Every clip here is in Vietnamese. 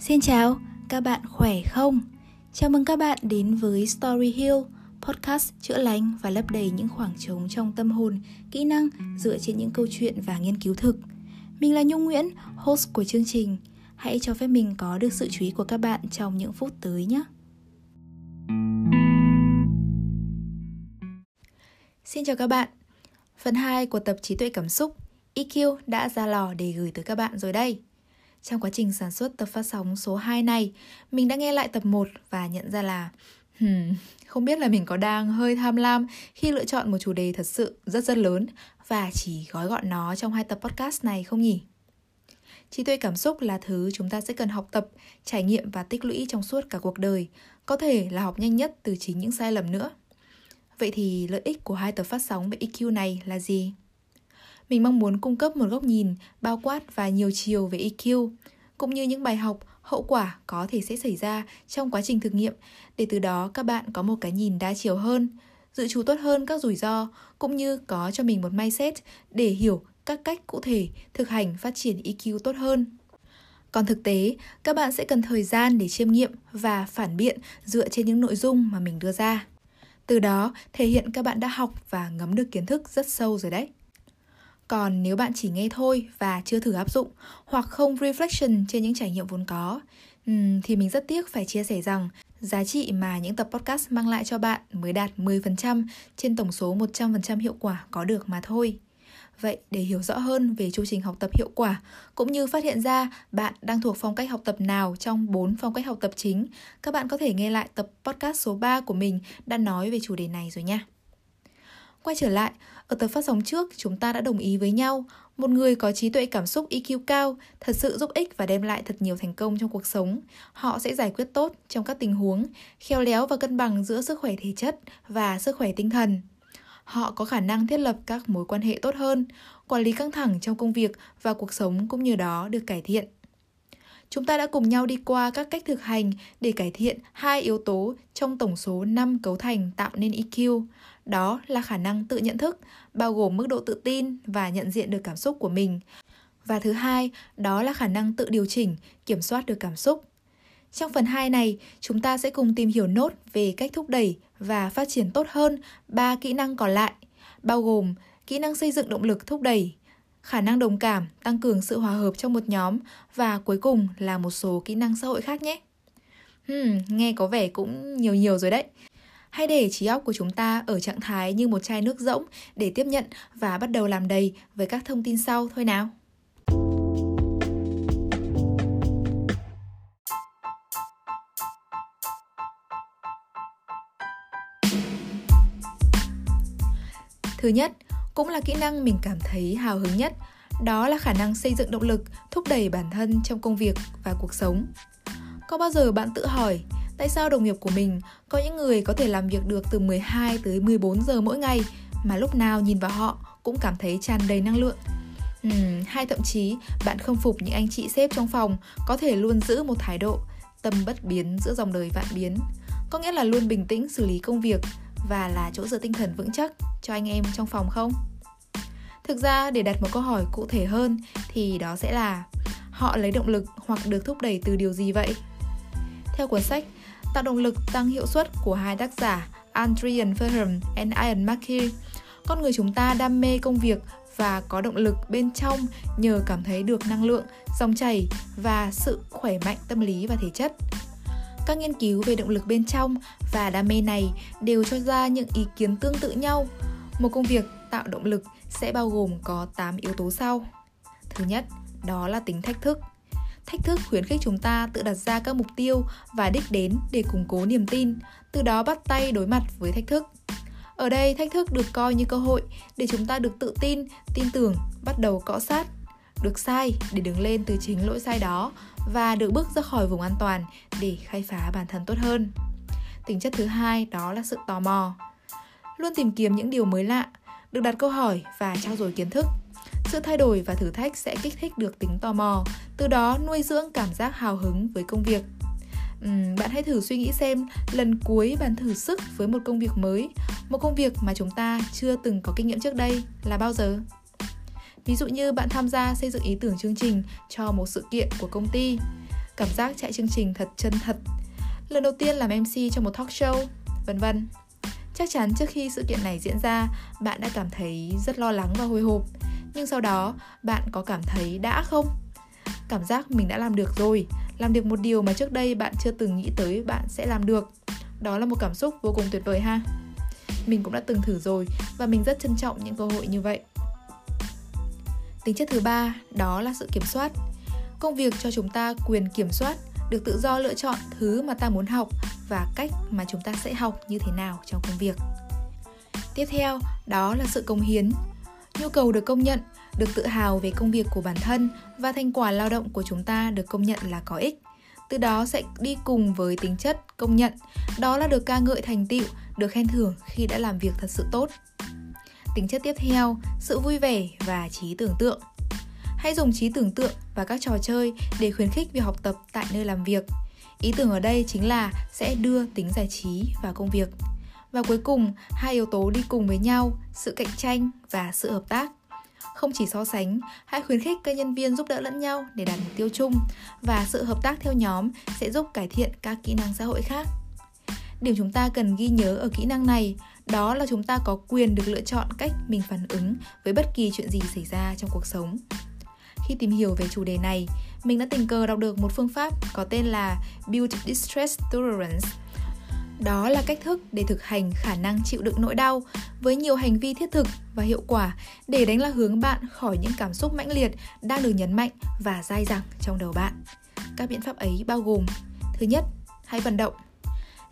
Xin chào, các bạn khỏe không? Chào mừng các bạn đến với Story Hill, podcast chữa lành và lấp đầy những khoảng trống trong tâm hồn, kỹ năng dựa trên những câu chuyện và nghiên cứu thực. Mình là Nhung Nguyễn, host của chương trình. Hãy cho phép mình có được sự chú ý của các bạn trong những phút tới nhé. Xin chào các bạn. Phần 2 của tập trí tuệ cảm xúc EQ đã ra lò để gửi tới các bạn rồi đây. Trong quá trình sản xuất tập phát sóng số 2 này, mình đã nghe lại tập 1 và nhận ra là hmm, không biết là mình có đang hơi tham lam khi lựa chọn một chủ đề thật sự rất rất lớn và chỉ gói gọn nó trong hai tập podcast này không nhỉ? Trí tuệ cảm xúc là thứ chúng ta sẽ cần học tập, trải nghiệm và tích lũy trong suốt cả cuộc đời, có thể là học nhanh nhất từ chính những sai lầm nữa. Vậy thì lợi ích của hai tập phát sóng về EQ này là gì? Mình mong muốn cung cấp một góc nhìn bao quát và nhiều chiều về EQ, cũng như những bài học, hậu quả có thể sẽ xảy ra trong quá trình thực nghiệm để từ đó các bạn có một cái nhìn đa chiều hơn, dự trù tốt hơn các rủi ro cũng như có cho mình một mindset để hiểu các cách cụ thể thực hành phát triển EQ tốt hơn. Còn thực tế, các bạn sẽ cần thời gian để chiêm nghiệm và phản biện dựa trên những nội dung mà mình đưa ra. Từ đó, thể hiện các bạn đã học và ngấm được kiến thức rất sâu rồi đấy. Còn nếu bạn chỉ nghe thôi và chưa thử áp dụng hoặc không reflection trên những trải nghiệm vốn có, thì mình rất tiếc phải chia sẻ rằng giá trị mà những tập podcast mang lại cho bạn mới đạt 10% trên tổng số 100% hiệu quả có được mà thôi. Vậy để hiểu rõ hơn về chu trình học tập hiệu quả cũng như phát hiện ra bạn đang thuộc phong cách học tập nào trong 4 phong cách học tập chính, các bạn có thể nghe lại tập podcast số 3 của mình đã nói về chủ đề này rồi nha. Quay trở lại, ở tập phát sóng trước chúng ta đã đồng ý với nhau, một người có trí tuệ cảm xúc EQ cao thật sự giúp ích và đem lại thật nhiều thành công trong cuộc sống. Họ sẽ giải quyết tốt trong các tình huống, khéo léo và cân bằng giữa sức khỏe thể chất và sức khỏe tinh thần. Họ có khả năng thiết lập các mối quan hệ tốt hơn, quản lý căng thẳng trong công việc và cuộc sống cũng như đó được cải thiện. Chúng ta đã cùng nhau đi qua các cách thực hành để cải thiện hai yếu tố trong tổng số 5 cấu thành tạo nên EQ. Đó là khả năng tự nhận thức, bao gồm mức độ tự tin và nhận diện được cảm xúc của mình. Và thứ hai, đó là khả năng tự điều chỉnh, kiểm soát được cảm xúc. Trong phần 2 này, chúng ta sẽ cùng tìm hiểu nốt về cách thúc đẩy và phát triển tốt hơn ba kỹ năng còn lại, bao gồm kỹ năng xây dựng động lực thúc đẩy, khả năng đồng cảm, tăng cường sự hòa hợp trong một nhóm và cuối cùng là một số kỹ năng xã hội khác nhé. Hmm, nghe có vẻ cũng nhiều nhiều rồi đấy. Hãy để trí óc của chúng ta ở trạng thái như một chai nước rỗng để tiếp nhận và bắt đầu làm đầy với các thông tin sau thôi nào. Thứ nhất, cũng là kỹ năng mình cảm thấy hào hứng nhất, đó là khả năng xây dựng động lực, thúc đẩy bản thân trong công việc và cuộc sống. Có bao giờ bạn tự hỏi, tại sao đồng nghiệp của mình có những người có thể làm việc được từ 12 tới 14 giờ mỗi ngày mà lúc nào nhìn vào họ cũng cảm thấy tràn đầy năng lượng. Uhm, hay thậm chí bạn không phục những anh chị sếp trong phòng có thể luôn giữ một thái độ tâm bất biến giữa dòng đời vạn biến, có nghĩa là luôn bình tĩnh xử lý công việc và là chỗ dựa tinh thần vững chắc cho anh em trong phòng không? Thực ra để đặt một câu hỏi cụ thể hơn thì đó sẽ là họ lấy động lực hoặc được thúc đẩy từ điều gì vậy? Theo cuốn sách Tạo động lực tăng hiệu suất của hai tác giả Adrian Verheim and Ian McKee, con người chúng ta đam mê công việc và có động lực bên trong nhờ cảm thấy được năng lượng, dòng chảy và sự khỏe mạnh tâm lý và thể chất. Các nghiên cứu về động lực bên trong và đam mê này đều cho ra những ý kiến tương tự nhau. Một công việc tạo động lực sẽ bao gồm có 8 yếu tố sau. Thứ nhất, đó là tính thách thức. Thách thức khuyến khích chúng ta tự đặt ra các mục tiêu và đích đến để củng cố niềm tin, từ đó bắt tay đối mặt với thách thức. Ở đây, thách thức được coi như cơ hội để chúng ta được tự tin, tin tưởng, bắt đầu cọ sát, được sai để đứng lên từ chính lỗi sai đó và được bước ra khỏi vùng an toàn để khai phá bản thân tốt hơn. Tính chất thứ hai đó là sự tò mò. Luôn tìm kiếm những điều mới lạ, được đặt câu hỏi và trao dồi kiến thức. Sự thay đổi và thử thách sẽ kích thích được tính tò mò, từ đó nuôi dưỡng cảm giác hào hứng với công việc. Uhm, bạn hãy thử suy nghĩ xem lần cuối bạn thử sức với một công việc mới, một công việc mà chúng ta chưa từng có kinh nghiệm trước đây là bao giờ? Ví dụ như bạn tham gia xây dựng ý tưởng chương trình cho một sự kiện của công ty. cảm giác chạy chương trình thật chân thật, lần đầu tiên làm MC cho một talk show, vân vân. Chắc chắn trước khi sự kiện này diễn ra, bạn đã cảm thấy rất lo lắng và hồi hộp. Nhưng sau đó, bạn có cảm thấy đã không? Cảm giác mình đã làm được rồi, làm được một điều mà trước đây bạn chưa từng nghĩ tới bạn sẽ làm được. Đó là một cảm xúc vô cùng tuyệt vời ha. Mình cũng đã từng thử rồi và mình rất trân trọng những cơ hội như vậy. Tính chất thứ ba đó là sự kiểm soát. Công việc cho chúng ta quyền kiểm soát, được tự do lựa chọn thứ mà ta muốn học và cách mà chúng ta sẽ học như thế nào trong công việc. Tiếp theo, đó là sự công hiến. Nhu cầu được công nhận, được tự hào về công việc của bản thân và thành quả lao động của chúng ta được công nhận là có ích. Từ đó sẽ đi cùng với tính chất công nhận, đó là được ca ngợi thành tựu, được khen thưởng khi đã làm việc thật sự tốt. Tính chất tiếp theo, sự vui vẻ và trí tưởng tượng. Hãy dùng trí tưởng tượng và các trò chơi để khuyến khích việc học tập tại nơi làm việc. Ý tưởng ở đây chính là sẽ đưa tính giải trí vào công việc. Và cuối cùng, hai yếu tố đi cùng với nhau, sự cạnh tranh và sự hợp tác. Không chỉ so sánh, hãy khuyến khích các nhân viên giúp đỡ lẫn nhau để đạt mục tiêu chung và sự hợp tác theo nhóm sẽ giúp cải thiện các kỹ năng xã hội khác. Điểm chúng ta cần ghi nhớ ở kỹ năng này đó là chúng ta có quyền được lựa chọn cách mình phản ứng với bất kỳ chuyện gì xảy ra trong cuộc sống. Khi tìm hiểu về chủ đề này, mình đã tình cờ đọc được một phương pháp có tên là Build Distress Tolerance. Đó là cách thức để thực hành khả năng chịu đựng nỗi đau với nhiều hành vi thiết thực và hiệu quả để đánh lạc hướng bạn khỏi những cảm xúc mãnh liệt đang được nhấn mạnh và dai dẳng trong đầu bạn. Các biện pháp ấy bao gồm Thứ nhất, hãy vận động.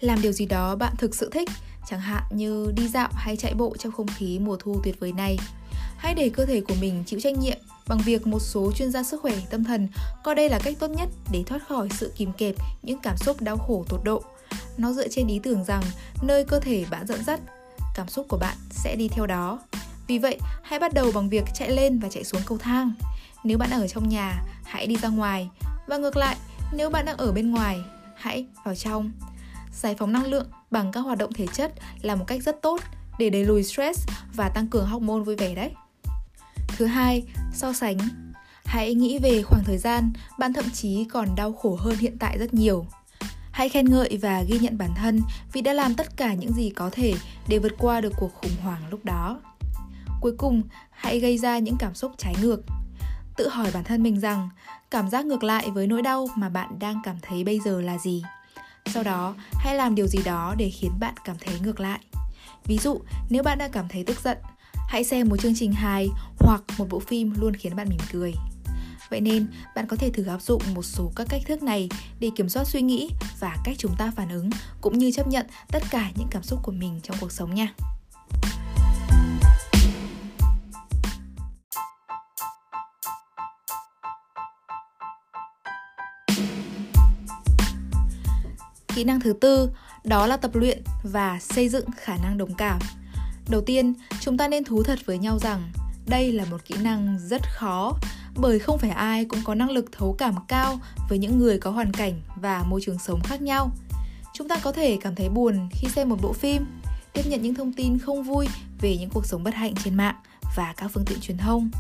Làm điều gì đó bạn thực sự thích, chẳng hạn như đi dạo hay chạy bộ trong không khí mùa thu tuyệt vời này. Hãy để cơ thể của mình chịu trách nhiệm bằng việc một số chuyên gia sức khỏe tâm thần coi đây là cách tốt nhất để thoát khỏi sự kìm kẹp những cảm xúc đau khổ tột độ. Nó dựa trên ý tưởng rằng nơi cơ thể bạn dẫn dắt, cảm xúc của bạn sẽ đi theo đó. Vì vậy, hãy bắt đầu bằng việc chạy lên và chạy xuống cầu thang. Nếu bạn ở trong nhà, hãy đi ra ngoài. Và ngược lại, nếu bạn đang ở bên ngoài, hãy vào trong. Giải phóng năng lượng bằng các hoạt động thể chất là một cách rất tốt để đẩy lùi stress và tăng cường hormone vui vẻ đấy. Thứ hai, so sánh. Hãy nghĩ về khoảng thời gian bạn thậm chí còn đau khổ hơn hiện tại rất nhiều. Hãy khen ngợi và ghi nhận bản thân vì đã làm tất cả những gì có thể để vượt qua được cuộc khủng hoảng lúc đó. Cuối cùng, hãy gây ra những cảm xúc trái ngược. Tự hỏi bản thân mình rằng, cảm giác ngược lại với nỗi đau mà bạn đang cảm thấy bây giờ là gì? Sau đó, hãy làm điều gì đó để khiến bạn cảm thấy ngược lại. Ví dụ, nếu bạn đang cảm thấy tức giận, hãy xem một chương trình hài hoặc một bộ phim luôn khiến bạn mỉm cười. Vậy nên, bạn có thể thử áp dụng một số các cách thức này để kiểm soát suy nghĩ và cách chúng ta phản ứng, cũng như chấp nhận tất cả những cảm xúc của mình trong cuộc sống nha. Kỹ năng thứ tư đó là tập luyện và xây dựng khả năng đồng cảm. Đầu tiên, chúng ta nên thú thật với nhau rằng đây là một kỹ năng rất khó bởi không phải ai cũng có năng lực thấu cảm cao với những người có hoàn cảnh và môi trường sống khác nhau. Chúng ta có thể cảm thấy buồn khi xem một bộ phim, tiếp nhận những thông tin không vui về những cuộc sống bất hạnh trên mạng và các phương tiện truyền thông.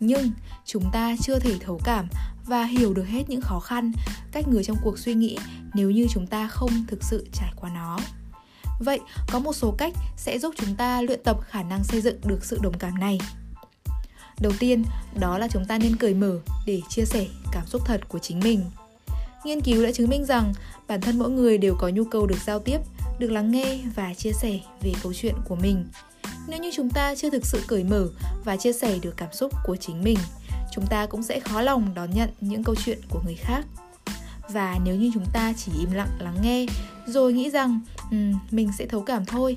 Nhưng chúng ta chưa thể thấu cảm và hiểu được hết những khó khăn, cách người trong cuộc suy nghĩ nếu như chúng ta không thực sự trải qua nó. Vậy, có một số cách sẽ giúp chúng ta luyện tập khả năng xây dựng được sự đồng cảm này. Đầu tiên, đó là chúng ta nên cởi mở để chia sẻ cảm xúc thật của chính mình. Nghiên cứu đã chứng minh rằng bản thân mỗi người đều có nhu cầu được giao tiếp, được lắng nghe và chia sẻ về câu chuyện của mình. Nếu như chúng ta chưa thực sự cởi mở và chia sẻ được cảm xúc của chính mình, chúng ta cũng sẽ khó lòng đón nhận những câu chuyện của người khác và nếu như chúng ta chỉ im lặng lắng nghe rồi nghĩ rằng um, mình sẽ thấu cảm thôi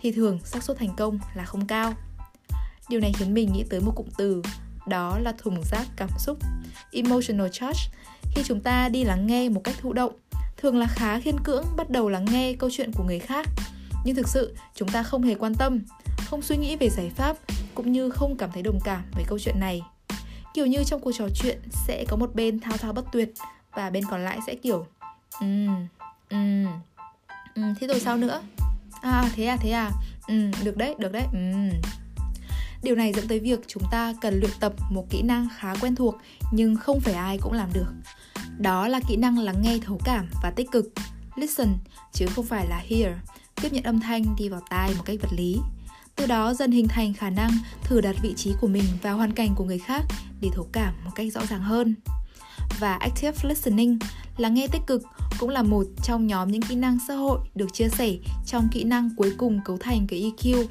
thì thường xác suất thành công là không cao điều này khiến mình nghĩ tới một cụm từ đó là thùng rác cảm xúc emotional charge. Khi chúng ta đi lắng nghe một cách thụ động thường là khá khiên cưỡng bắt đầu lắng nghe câu chuyện của người khác. Nhưng thực sự chúng ta không hề quan tâm không suy nghĩ về giải pháp cũng như không cảm thấy đồng cảm với câu chuyện này. Kiểu như trong cuộc trò chuyện sẽ có một bên thao thao bất tuyệt và bên còn lại sẽ kiểu ừm, ừm, thế rồi sao nữa? À thế à thế à ừ được đấy được đấy ừm điều này dẫn tới việc chúng ta cần luyện tập một kỹ năng khá quen thuộc nhưng không phải ai cũng làm được Đó là kỹ năng lắng nghe thấu cảm và tích cực, listen chứ không phải là hear, tiếp nhận âm thanh đi vào tai một cách vật lý. Từ đó dần hình thành khả năng thử đặt vị trí của mình vào hoàn cảnh của người khác để thấu cảm một cách rõ ràng hơn. Và active listening là nghe tích cực cũng là một trong nhóm những kỹ năng xã hội được chia sẻ trong kỹ năng cuối cùng cấu thành cái EQ.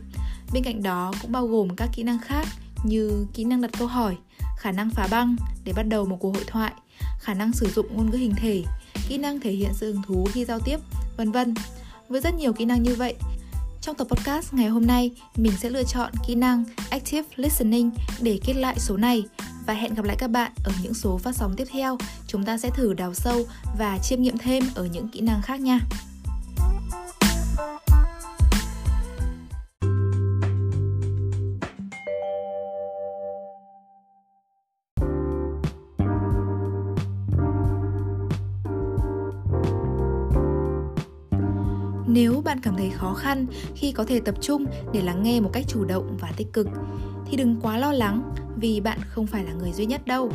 Bên cạnh đó cũng bao gồm các kỹ năng khác như kỹ năng đặt câu hỏi, khả năng phá băng để bắt đầu một cuộc hội thoại, khả năng sử dụng ngôn ngữ hình thể, kỹ năng thể hiện sự hứng thú khi giao tiếp, vân vân. Với rất nhiều kỹ năng như vậy, trong tập podcast ngày hôm nay, mình sẽ lựa chọn kỹ năng Active Listening để kết lại số này và hẹn gặp lại các bạn ở những số phát sóng tiếp theo. Chúng ta sẽ thử đào sâu và chiêm nghiệm thêm ở những kỹ năng khác nha. Bạn cảm thấy khó khăn khi có thể tập trung để lắng nghe một cách chủ động và tích cực thì đừng quá lo lắng vì bạn không phải là người duy nhất đâu.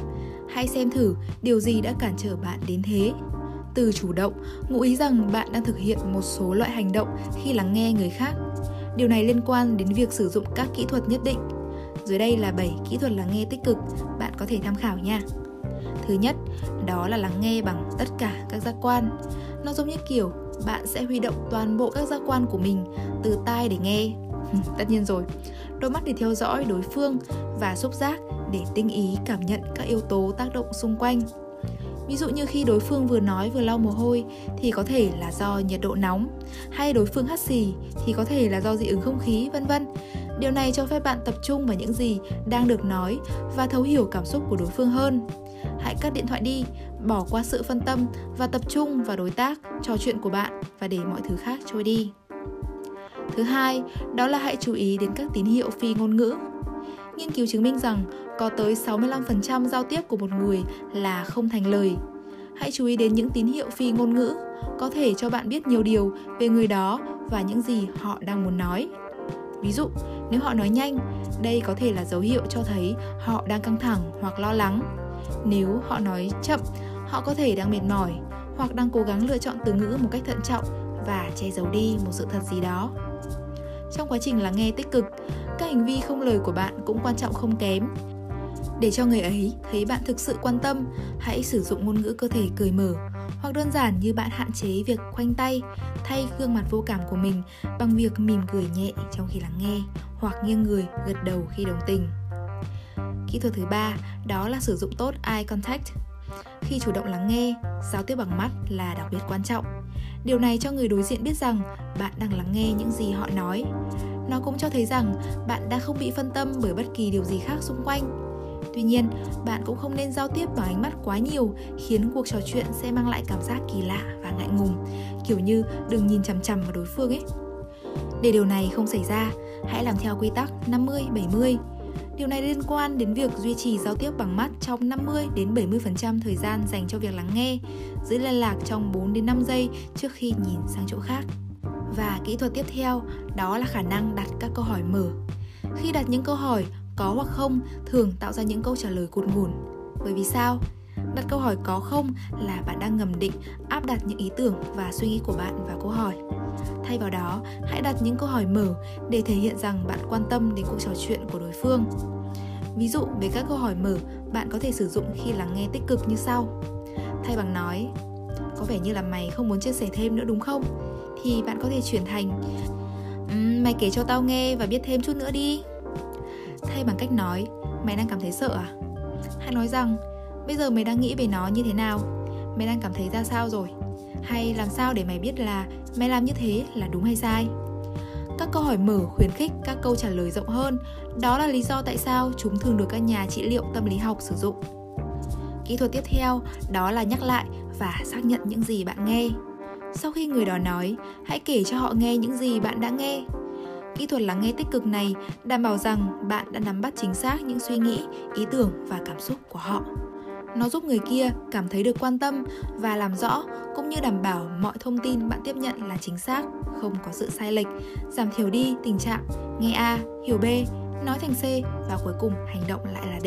Hãy xem thử điều gì đã cản trở bạn đến thế. Từ chủ động, ngụ ý rằng bạn đang thực hiện một số loại hành động khi lắng nghe người khác. Điều này liên quan đến việc sử dụng các kỹ thuật nhất định. Dưới đây là 7 kỹ thuật lắng nghe tích cực, bạn có thể tham khảo nha. Thứ nhất, đó là lắng nghe bằng tất cả các giác quan. Nó giống như kiểu bạn sẽ huy động toàn bộ các giác quan của mình từ tai để nghe. Ừ, tất nhiên rồi. Đôi mắt để theo dõi đối phương và xúc giác để tinh ý cảm nhận các yếu tố tác động xung quanh. Ví dụ như khi đối phương vừa nói vừa lau mồ hôi thì có thể là do nhiệt độ nóng, hay đối phương hắt xì thì có thể là do dị ứng không khí, vân vân điều này cho phép bạn tập trung vào những gì đang được nói và thấu hiểu cảm xúc của đối phương hơn hãy cắt điện thoại đi bỏ qua sự phân tâm và tập trung vào đối tác, trò chuyện của bạn và để mọi thứ khác trôi đi. Thứ hai, đó là hãy chú ý đến các tín hiệu phi ngôn ngữ. Nghiên cứu chứng minh rằng có tới 65% giao tiếp của một người là không thành lời. Hãy chú ý đến những tín hiệu phi ngôn ngữ có thể cho bạn biết nhiều điều về người đó và những gì họ đang muốn nói. Ví dụ, nếu họ nói nhanh, đây có thể là dấu hiệu cho thấy họ đang căng thẳng hoặc lo lắng. Nếu họ nói chậm, họ có thể đang mệt mỏi hoặc đang cố gắng lựa chọn từ ngữ một cách thận trọng và che giấu đi một sự thật gì đó. Trong quá trình lắng nghe tích cực các hành vi không lời của bạn cũng quan trọng không kém. Để cho người ấy thấy bạn thực sự quan tâm hãy sử dụng ngôn ngữ cơ thể cười mở hoặc đơn giản như bạn hạn chế việc khoanh tay, thay gương mặt vô cảm của mình bằng việc mỉm cười nhẹ trong khi lắng nghe hoặc nghiêng người gật đầu khi đồng tình. Kỹ thuật thứ ba, đó là sử dụng tốt eye contact. Khi chủ động lắng nghe, giao tiếp bằng mắt là đặc biệt quan trọng. Điều này cho người đối diện biết rằng bạn đang lắng nghe những gì họ nói. Nó cũng cho thấy rằng bạn đang không bị phân tâm bởi bất kỳ điều gì khác xung quanh tuy nhiên bạn cũng không nên giao tiếp bằng ánh mắt quá nhiều khiến cuộc trò chuyện sẽ mang lại cảm giác kỳ lạ và ngại ngùng kiểu như đừng nhìn chằm chằm vào đối phương ấy để điều này không xảy ra hãy làm theo quy tắc 50 70 Điều này liên quan đến việc duy trì giao tiếp bằng mắt trong 50 đến 70% thời gian dành cho việc lắng nghe, giữ liên lạc trong 4 đến 5 giây trước khi nhìn sang chỗ khác. Và kỹ thuật tiếp theo đó là khả năng đặt các câu hỏi mở. Khi đặt những câu hỏi có hoặc không thường tạo ra những câu trả lời cụt ngủn. Bởi vì sao? Đặt câu hỏi có không là bạn đang ngầm định áp đặt những ý tưởng và suy nghĩ của bạn vào câu hỏi. Thay vào đó, hãy đặt những câu hỏi mở để thể hiện rằng bạn quan tâm đến cuộc trò chuyện của đối phương. Ví dụ về các câu hỏi mở, bạn có thể sử dụng khi lắng nghe tích cực như sau. Thay bằng nói, có vẻ như là mày không muốn chia sẻ thêm nữa đúng không? Thì bạn có thể chuyển thành um, mày kể cho tao nghe và biết thêm chút nữa đi. Thay bằng cách nói, mày đang cảm thấy sợ à? Hãy nói rằng, bây giờ mày đang nghĩ về nó như thế nào? Mày đang cảm thấy ra sao rồi? hay làm sao để mày biết là mày làm như thế là đúng hay sai các câu hỏi mở khuyến khích các câu trả lời rộng hơn đó là lý do tại sao chúng thường được các nhà trị liệu tâm lý học sử dụng kỹ thuật tiếp theo đó là nhắc lại và xác nhận những gì bạn nghe sau khi người đó nói hãy kể cho họ nghe những gì bạn đã nghe kỹ thuật lắng nghe tích cực này đảm bảo rằng bạn đã nắm bắt chính xác những suy nghĩ ý tưởng và cảm xúc của họ. Nó giúp người kia cảm thấy được quan tâm và làm rõ cũng như đảm bảo mọi thông tin bạn tiếp nhận là chính xác không có sự sai lệch giảm thiểu đi tình trạng nghe a hiểu b nói thành c và cuối cùng hành động lại là d.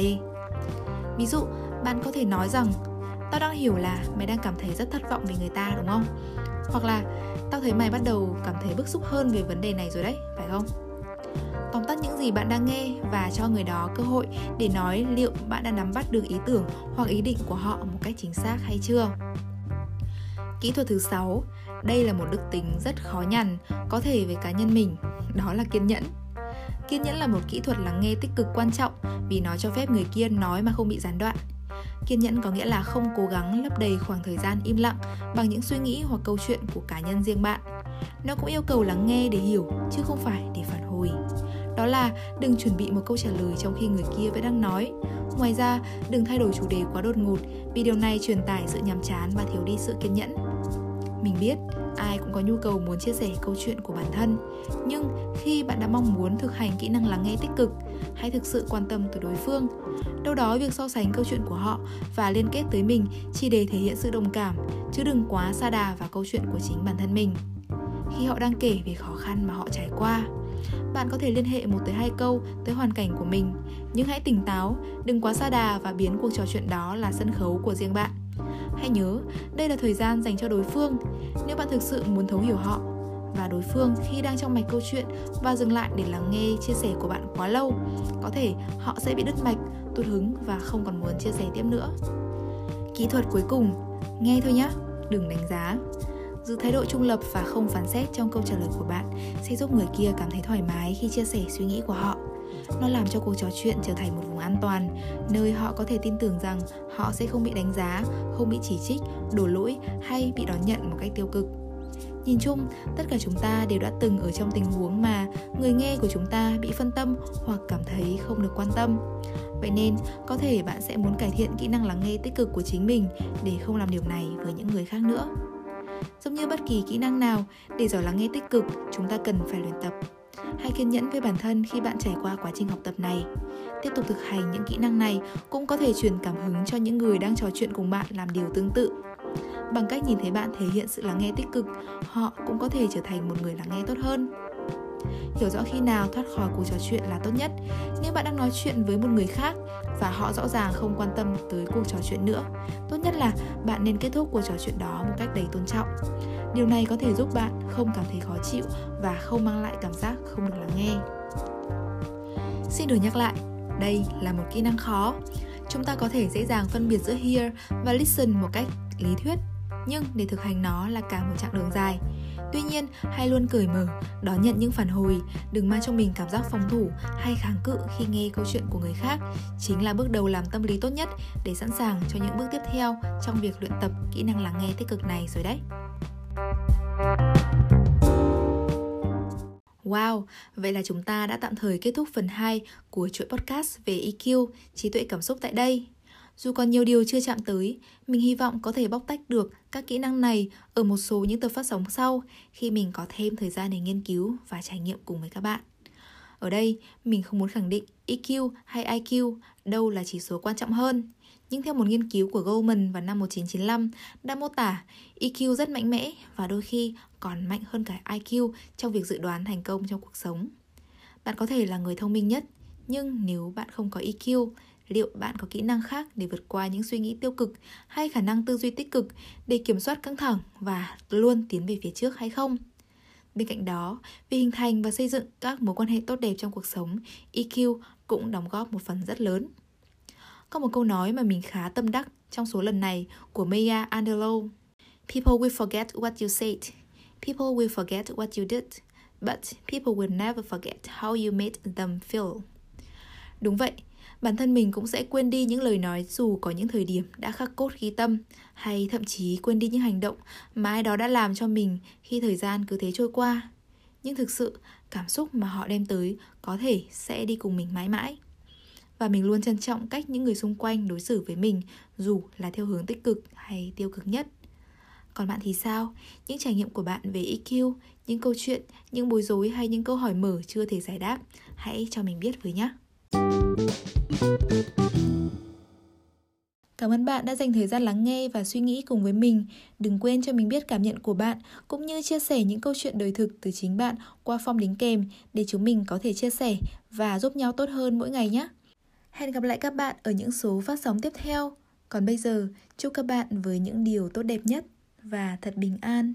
Ví dụ bạn có thể nói rằng Tao đang hiểu là mày đang cảm thấy rất thất vọng về người ta đúng không? Hoặc là tao thấy mày bắt đầu cảm thấy bức xúc hơn về vấn đề này rồi đấy, phải không? Tóm tắt những gì bạn đang nghe và cho người đó cơ hội để nói liệu bạn đã nắm bắt được ý tưởng hoặc ý định của họ một cách chính xác hay chưa. Kỹ thuật thứ 6, đây là một đức tính rất khó nhằn, có thể với cá nhân mình, đó là kiên nhẫn. Kiên nhẫn là một kỹ thuật lắng nghe tích cực quan trọng vì nó cho phép người kia nói mà không bị gián đoạn. Kiên nhẫn có nghĩa là không cố gắng lấp đầy khoảng thời gian im lặng bằng những suy nghĩ hoặc câu chuyện của cá nhân riêng bạn. Nó cũng yêu cầu lắng nghe để hiểu chứ không phải để phản hồi. Đó là đừng chuẩn bị một câu trả lời trong khi người kia vẫn đang nói. Ngoài ra, đừng thay đổi chủ đề quá đột ngột vì điều này truyền tải sự nhàm chán và thiếu đi sự kiên nhẫn. Mình biết, ai cũng có nhu cầu muốn chia sẻ câu chuyện của bản thân nhưng khi bạn đã mong muốn thực hành kỹ năng lắng nghe tích cực hãy thực sự quan tâm tới đối phương đâu đó việc so sánh câu chuyện của họ và liên kết tới mình chỉ để thể hiện sự đồng cảm chứ đừng quá xa đà vào câu chuyện của chính bản thân mình khi họ đang kể về khó khăn mà họ trải qua. Bạn có thể liên hệ một tới hai câu tới hoàn cảnh của mình, nhưng hãy tỉnh táo, đừng quá xa đà và biến cuộc trò chuyện đó là sân khấu của riêng bạn. Hãy nhớ, đây là thời gian dành cho đối phương. Nếu bạn thực sự muốn thấu hiểu họ và đối phương khi đang trong mạch câu chuyện và dừng lại để lắng nghe, chia sẻ của bạn quá lâu, có thể họ sẽ bị đứt mạch, tụt hứng và không còn muốn chia sẻ tiếp nữa. Kỹ thuật cuối cùng, nghe thôi nhé đừng đánh giá giữ thái độ trung lập và không phán xét trong câu trả lời của bạn sẽ giúp người kia cảm thấy thoải mái khi chia sẻ suy nghĩ của họ. Nó làm cho cuộc trò chuyện trở thành một vùng an toàn, nơi họ có thể tin tưởng rằng họ sẽ không bị đánh giá, không bị chỉ trích, đổ lỗi hay bị đón nhận một cách tiêu cực. Nhìn chung, tất cả chúng ta đều đã từng ở trong tình huống mà người nghe của chúng ta bị phân tâm hoặc cảm thấy không được quan tâm. Vậy nên, có thể bạn sẽ muốn cải thiện kỹ năng lắng nghe tích cực của chính mình để không làm điều này với những người khác nữa giống như bất kỳ kỹ năng nào để giỏi lắng nghe tích cực chúng ta cần phải luyện tập Hãy kiên nhẫn với bản thân khi bạn trải qua quá trình học tập này. Tiếp tục thực hành những kỹ năng này cũng có thể truyền cảm hứng cho những người đang trò chuyện cùng bạn làm điều tương tự. Bằng cách nhìn thấy bạn thể hiện sự lắng nghe tích cực, họ cũng có thể trở thành một người lắng nghe tốt hơn. Hiểu rõ khi nào thoát khỏi cuộc trò chuyện là tốt nhất. Nếu bạn đang nói chuyện với một người khác và họ rõ ràng không quan tâm tới cuộc trò chuyện nữa, tốt nhất là bạn nên kết thúc cuộc trò chuyện đó một cách đầy tôn trọng. Điều này có thể giúp bạn không cảm thấy khó chịu và không mang lại cảm giác không được lắng nghe. Xin được nhắc lại, đây là một kỹ năng khó. Chúng ta có thể dễ dàng phân biệt giữa hear và listen một cách lý thuyết, nhưng để thực hành nó là cả một chặng đường dài. Tuy nhiên, hãy luôn cởi mở, đón nhận những phản hồi, đừng mang trong mình cảm giác phòng thủ hay kháng cự khi nghe câu chuyện của người khác. Chính là bước đầu làm tâm lý tốt nhất để sẵn sàng cho những bước tiếp theo trong việc luyện tập kỹ năng lắng nghe tích cực này rồi đấy. Wow, vậy là chúng ta đã tạm thời kết thúc phần 2 của chuỗi podcast về EQ, trí tuệ cảm xúc tại đây. Dù còn nhiều điều chưa chạm tới, mình hy vọng có thể bóc tách được các kỹ năng này ở một số những tập phát sóng sau khi mình có thêm thời gian để nghiên cứu và trải nghiệm cùng với các bạn. Ở đây, mình không muốn khẳng định EQ hay IQ đâu là chỉ số quan trọng hơn. Nhưng theo một nghiên cứu của Goldman vào năm 1995 đã mô tả EQ rất mạnh mẽ và đôi khi còn mạnh hơn cả IQ trong việc dự đoán thành công trong cuộc sống. Bạn có thể là người thông minh nhất, nhưng nếu bạn không có EQ, liệu bạn có kỹ năng khác để vượt qua những suy nghĩ tiêu cực hay khả năng tư duy tích cực để kiểm soát căng thẳng và luôn tiến về phía trước hay không? Bên cạnh đó, vì hình thành và xây dựng các mối quan hệ tốt đẹp trong cuộc sống, EQ cũng đóng góp một phần rất lớn. Có một câu nói mà mình khá tâm đắc trong số lần này của Maya Angelou. People will forget what you said. People will forget what you did. But people will never forget how you made them feel. Đúng vậy, bản thân mình cũng sẽ quên đi những lời nói dù có những thời điểm đã khắc cốt ghi tâm hay thậm chí quên đi những hành động mà ai đó đã làm cho mình khi thời gian cứ thế trôi qua. Nhưng thực sự, cảm xúc mà họ đem tới có thể sẽ đi cùng mình mãi mãi. Và mình luôn trân trọng cách những người xung quanh đối xử với mình dù là theo hướng tích cực hay tiêu cực nhất. Còn bạn thì sao? Những trải nghiệm của bạn về EQ những câu chuyện những bối rối hay những câu hỏi mở chưa thể giải đáp hãy cho mình biết với nhé Cảm ơn bạn đã dành thời gian lắng nghe và suy nghĩ cùng với mình. Đừng quên cho mình biết cảm nhận của bạn cũng như chia sẻ những câu chuyện đời thực từ chính bạn qua form đính kèm để chúng mình có thể chia sẻ và giúp nhau tốt hơn mỗi ngày nhé. Hẹn gặp lại các bạn ở những số phát sóng tiếp theo. Còn bây giờ, chúc các bạn với những điều tốt đẹp nhất và thật bình an.